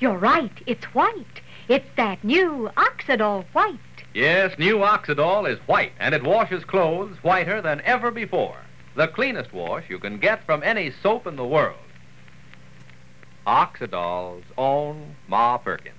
You're right. It's white. It's that new Oxydol white. Yes, new Oxydol is white, and it washes clothes whiter than ever before. The cleanest wash you can get from any soap in the world. Oxydol's own Ma Perkins.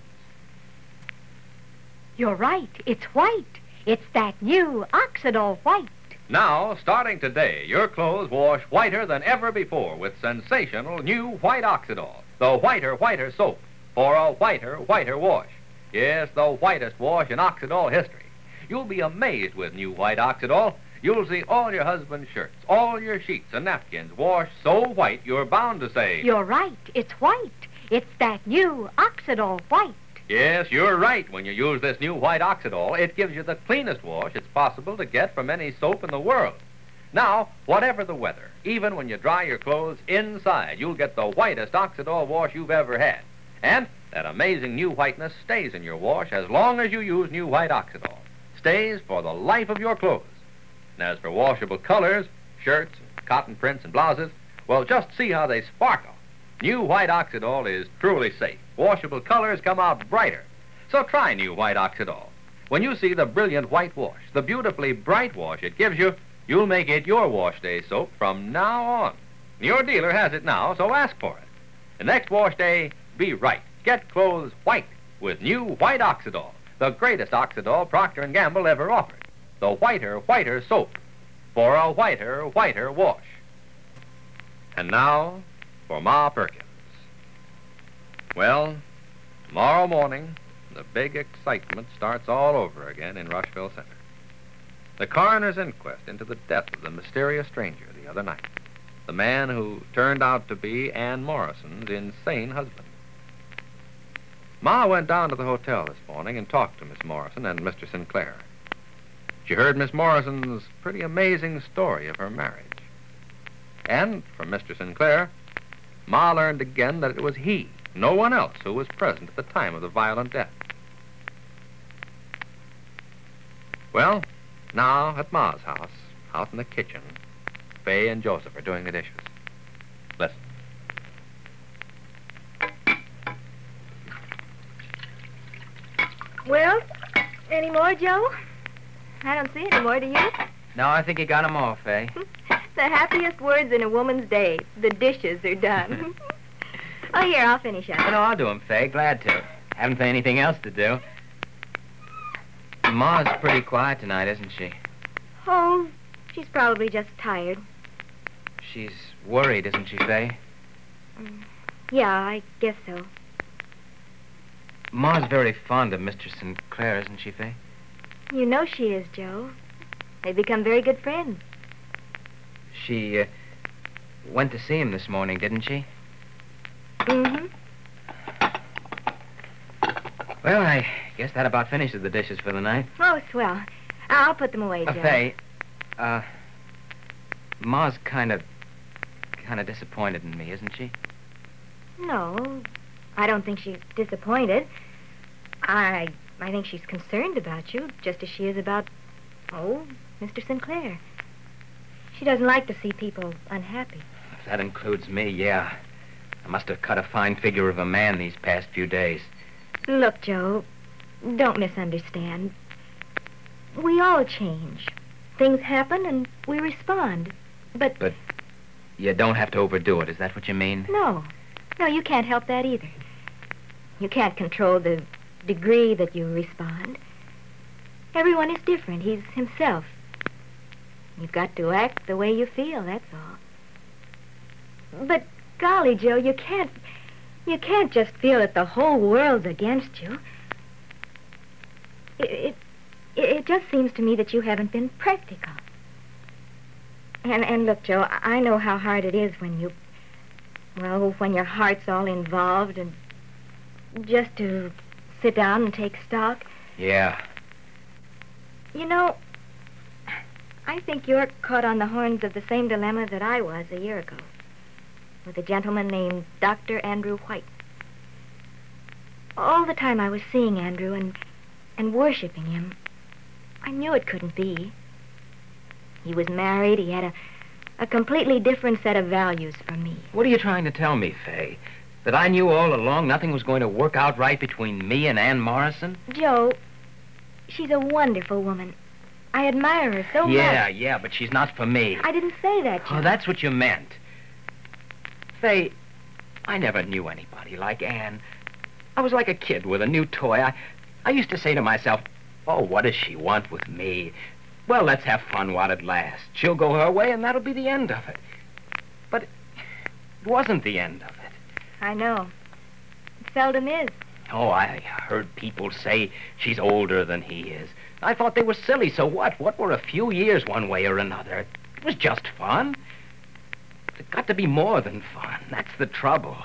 You're right. It's white. It's that new Oxydol white. Now, starting today, your clothes wash whiter than ever before with sensational new white Oxydol, the whiter, whiter soap for a whiter, whiter wash. Yes, the whitest wash in Oxydol history. You'll be amazed with new white Oxydol. You'll see all your husband's shirts, all your sheets and napkins washed so white you're bound to say. You're right. It's white. It's that new Oxydol white. Yes, you're right. When you use this new white Oxydol, it gives you the cleanest wash it's possible to get from any soap in the world. Now, whatever the weather, even when you dry your clothes inside, you'll get the whitest Oxydol wash you've ever had. And that amazing new whiteness stays in your wash as long as you use new white Oxydol. Stays for the life of your clothes. And as for washable colors, shirts, cotton prints, and blouses, well, just see how they sparkle. New white Oxydol is truly safe. Washable colors come out brighter. So try new white Oxydol. When you see the brilliant white wash, the beautifully bright wash it gives you, you'll make it your wash day soap from now on. Your dealer has it now, so ask for it. The next wash day, be right. Get clothes white with new white Oxydol, the greatest Oxydol Procter & Gamble ever offered. The whiter, whiter soap for a whiter, whiter wash. And now, for Ma Perkins. Well, tomorrow morning, the big excitement starts all over again in Rushville Center. The coroner's inquest into the death of the mysterious stranger the other night. The man who turned out to be Ann Morrison's insane husband. Ma went down to the hotel this morning and talked to Miss Morrison and Mr. Sinclair. She heard Miss Morrison's pretty amazing story of her marriage. And from Mr. Sinclair, Ma learned again that it was he, no one else, who was present at the time of the violent death. Well, now at Ma's house, out in the kitchen, Fay and Joseph are doing the dishes. Listen. Well, any more, Joe? I don't see any more, do you? No, I think you got 'em eh? all, Fay. The happiest words in a woman's day. The dishes are done. oh, here, I'll finish up. No, I'll do 'em, Fay. Glad to. Haven't they anything else to do? Ma's pretty quiet tonight, isn't she? Oh, she's probably just tired. She's worried, isn't she, Fay? Mm, yeah, I guess so. Ma's very fond of Mr. Sinclair, isn't she, Fay? You know she is, Joe. They've become very good friends. She uh, went to see him this morning, didn't she? Mm-hmm. Well, I guess that about finishes the dishes for the night. Oh, swell. I'll put them away, Uh, Joe. Fay, uh, Ma's kind of, kind of disappointed in me, isn't she? No, I don't think she's disappointed. I I think she's concerned about you, just as she is about, oh, Mr. Sinclair. She doesn't like to see people unhappy. If that includes me, yeah. I must have cut a fine figure of a man these past few days. Look, Joe, don't misunderstand. We all change. Things happen and we respond. But But You don't have to overdo it. Is that what you mean? no, no, you can't help that either. You can't control the degree that you respond. Everyone is different. He's himself. You've got to act the way you feel, that's all. But golly, Joe, you can't you can't just feel that the whole world's against you. It, it it just seems to me that you haven't been practical. And and look, Joe, I I know how hard it is when you well, when your heart's all involved and just to sit down and take stock. Yeah. You know, I think you're caught on the horns of the same dilemma that I was a year ago with a gentleman named Dr. Andrew White. All the time I was seeing Andrew and, and worshiping him, I knew it couldn't be. He was married, he had a, a completely different set of values from me. What are you trying to tell me, Fay? That I knew all along nothing was going to work out right between me and Ann Morrison? Joe, she's a wonderful woman. I admire her so yeah, much. yeah, yeah, but she's not for me. I didn't say that, oh, Joe. Oh, that's what you meant. Faye, I never knew anybody like Ann. I was like a kid with a new toy. I, I used to say to myself, oh, what does she want with me? Well, let's have fun while it lasts. She'll go her way, and that'll be the end of it. But it wasn't the end of it. I know. It seldom is. Oh, I heard people say she's older than he is. I thought they were silly, so what? What were a few years one way or another? It was just fun. It got to be more than fun. That's the trouble.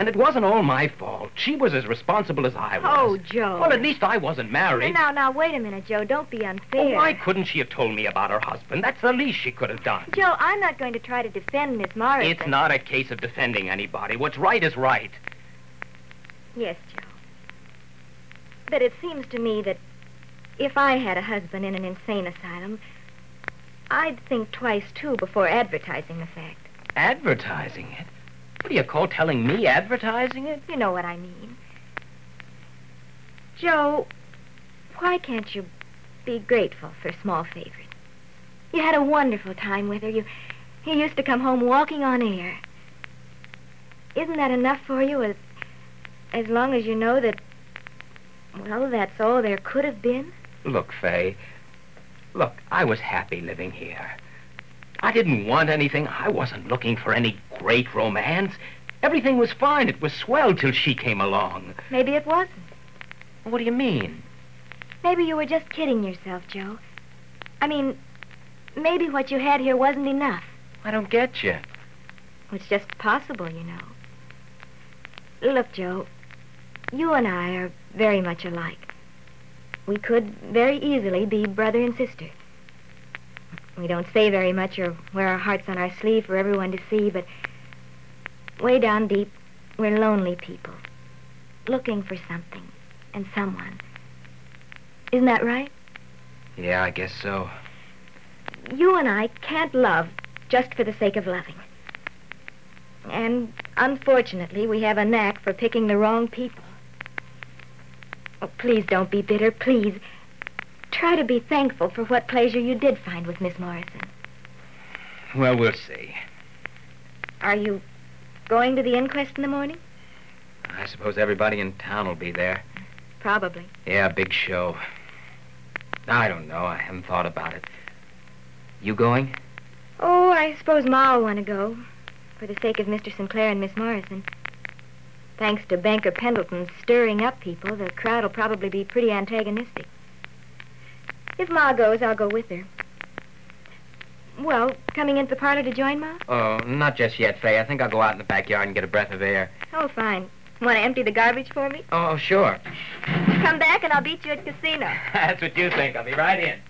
And it wasn't all my fault. She was as responsible as I was. Oh, Joe. Well, at least I wasn't married. Now, now, wait a minute, Joe. Don't be Oh, unfair. why couldn't she have told me about her husband? That's the least she could have done. Joe, I'm not going to try to defend Miss Morrison. It's not a case of defending anybody. What's right is right. Yes, Joe. But it seems to me that if I had a husband in an insane asylum, I'd think twice, too, before advertising the fact. Advertising it? What do you call telling me advertising it? You know what I mean. Joe, why can't you be grateful for small favors? You had a wonderful time with her. You, you used to come home walking on air. Isn't that enough for you as, as long as you know that, well, that's all there could have been? Look, Fay. Look, I was happy living here. I didn't want anything. I wasn't looking for any great romance. Everything was fine. It was swell till she came along. Maybe it wasn't. What do you mean? Maybe you were just kidding yourself, Joe. I mean, maybe what you had here wasn't enough. I don't get you. It's just possible, you know. Look, Joe, you and I are very much alike. We could very easily be brother and sister. We don't say very much or wear our hearts on our sleeve for everyone to see, but way down deep, we're lonely people, looking for something and someone. Isn't that right? Yeah, I guess so. You and I can't love just for the sake of loving. And unfortunately, we have a knack for picking the wrong people. Oh, please don't be bitter, please. Try to be thankful for what pleasure you did find with Miss Morrison. Well, we'll see. Are you going to the inquest in the morning? I suppose everybody in town will be there. Probably. Yeah, big show. I don't know. I haven't thought about it. You going? Oh, I suppose Ma will want to go, for the sake of Mr. Sinclair and Miss Morrison. Thanks to Banker Pendleton's stirring up people, the crowd will probably be pretty antagonistic. If Ma goes, I'll go with her. Well, coming into the parlor to join Ma? Oh, not just yet, Fay. I think I'll go out in the backyard and get a breath of air. Oh, fine. Want to empty the garbage for me? Oh, sure. Come back and I'll beat you at casino. That's what you think. I'll be right in.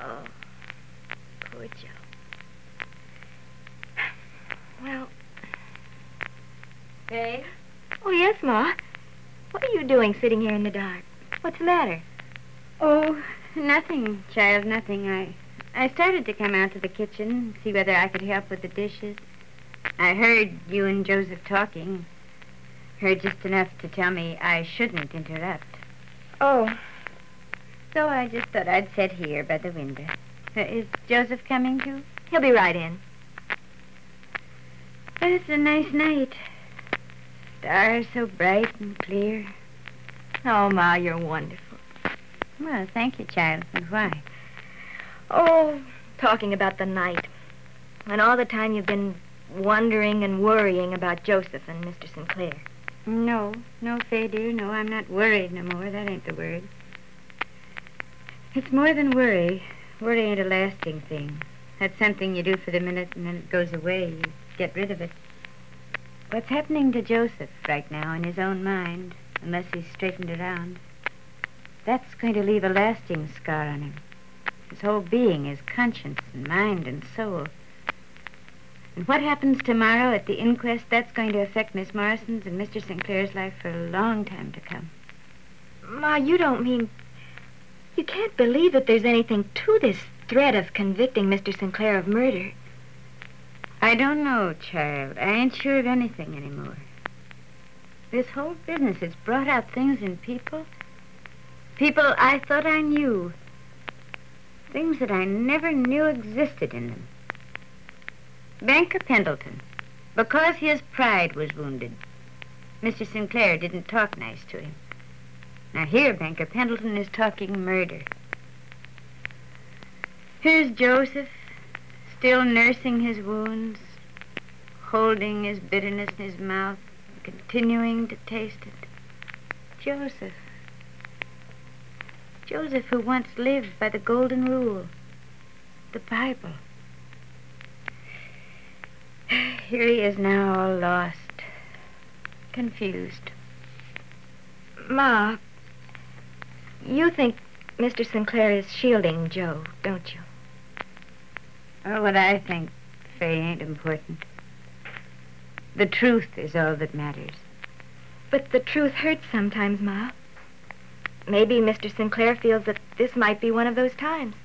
Oh, poor Joe. Well, Hey? oh yes, Ma. What are you doing sitting here in the dark? What's the matter? Oh, nothing, child, nothing. I I started to come out to the kitchen, see whether I could help with the dishes. I heard you and Joseph talking. Heard just enough to tell me I shouldn't interrupt. Oh, So I just thought I'd sit here by the window. Uh, is Joseph coming too? he'll be right in. But it's a nice night. Stars so bright and clear. Oh, Ma, you're wonderful. Well, thank you, child. And why? Oh, talking about the night. And all the time you've been wondering and worrying about Joseph and Mr. Sinclair. No, no, Fay, dear. No, I'm not worried no more. That ain't the word. It's more than worry. Worry ain't a lasting thing. That's something you do for the minute and then it goes away. You get rid of it. What's happening to Joseph right now in his own mind, unless he's straightened around, that's going to leave a lasting scar on him. His whole being, his conscience and mind and soul. And what happens tomorrow at the inquest, that's going to affect Miss Morrison's and Mr. Sinclair's life for a long time to come. Ma, you don't mean. You can't believe that there's anything to this threat of convicting Mr. Sinclair of murder. I don't know, child. I ain't sure of anything anymore. This whole business has brought out things in people. People I thought I knew. Things that I never knew existed in them. Banker Pendleton, because his pride was wounded, Mr. Sinclair didn't talk nice to him. Now here, Banker Pendleton is talking murder. Here's Joseph, still nursing his wounds, holding his bitterness in his mouth, continuing to taste it. Joseph. Joseph, who once lived by the golden rule, the Bible. Here he is now, all lost, confused. Ma, you think Mr. Sinclair is shielding Joe, don't you? Well, what I think, Fay, ain't important. The truth is all that matters. But the truth hurts sometimes, Ma. Maybe Mr. Sinclair feels that this might be one of those times.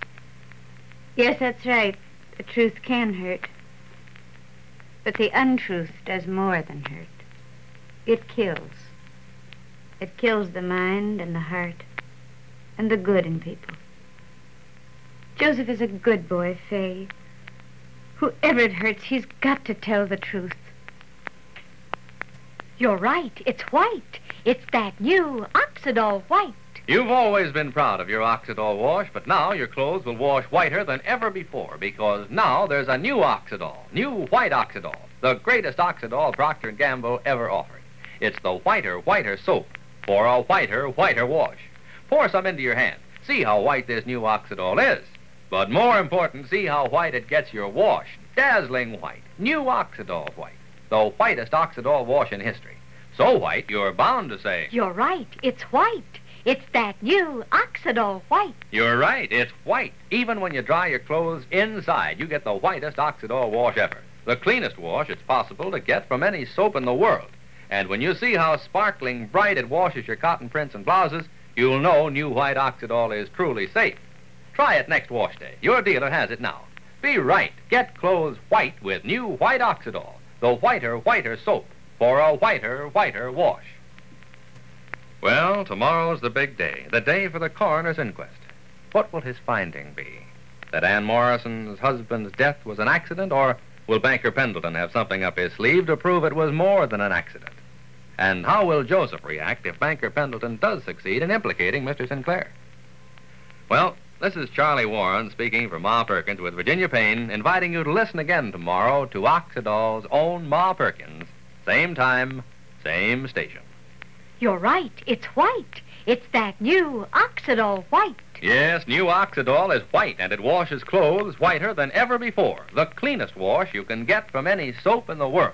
Yes, that's right. The truth can hurt. But the untruth does more than hurt. It kills. It kills the mind and the heart and the good in people. Joseph is a good boy, Fay. Whoever it hurts, he's got to tell the truth. You're right. It's white. It's that new Oxydol white. You've always been proud of your Oxydol wash, but now your clothes will wash whiter than ever before because now there's a new Oxydol, new white Oxydol, the greatest Oxydol Procter & Gamble ever offered. It's the whiter, whiter soap for a whiter, whiter wash. Pour some into your hand. See how white this new Oxydol is. But more important, see how white it gets your wash. Dazzling white. New Oxydol white. The whitest Oxydol wash in history. So white, you're bound to say. You're right. It's white. It's that new Oxydol white. You're right. It's white. Even when you dry your clothes inside, you get the whitest Oxydol wash ever. The cleanest wash it's possible to get from any soap in the world. And when you see how sparkling bright it washes your cotton prints and blouses, you'll know new white Oxydol is truly safe. Try it next wash day. Your dealer has it now. Be right. Get clothes white with new white Oxydol, the whiter, whiter soap for a whiter, whiter wash. Well, tomorrow's the big day, the day for the coroner's inquest. What will his finding be? That Ann Morrison's husband's death was an accident, or will Banker Pendleton have something up his sleeve to prove it was more than an accident? And how will Joseph react if Banker Pendleton does succeed in implicating Mr. Sinclair? Well, this is Charlie Warren speaking for Ma Perkins with Virginia Payne, inviting you to listen again tomorrow to Oxydol's own Ma Perkins. Same time, same station. You're right. It's white. It's that new Oxydol white. Yes, new Oxydol is white, and it washes clothes whiter than ever before. The cleanest wash you can get from any soap in the world.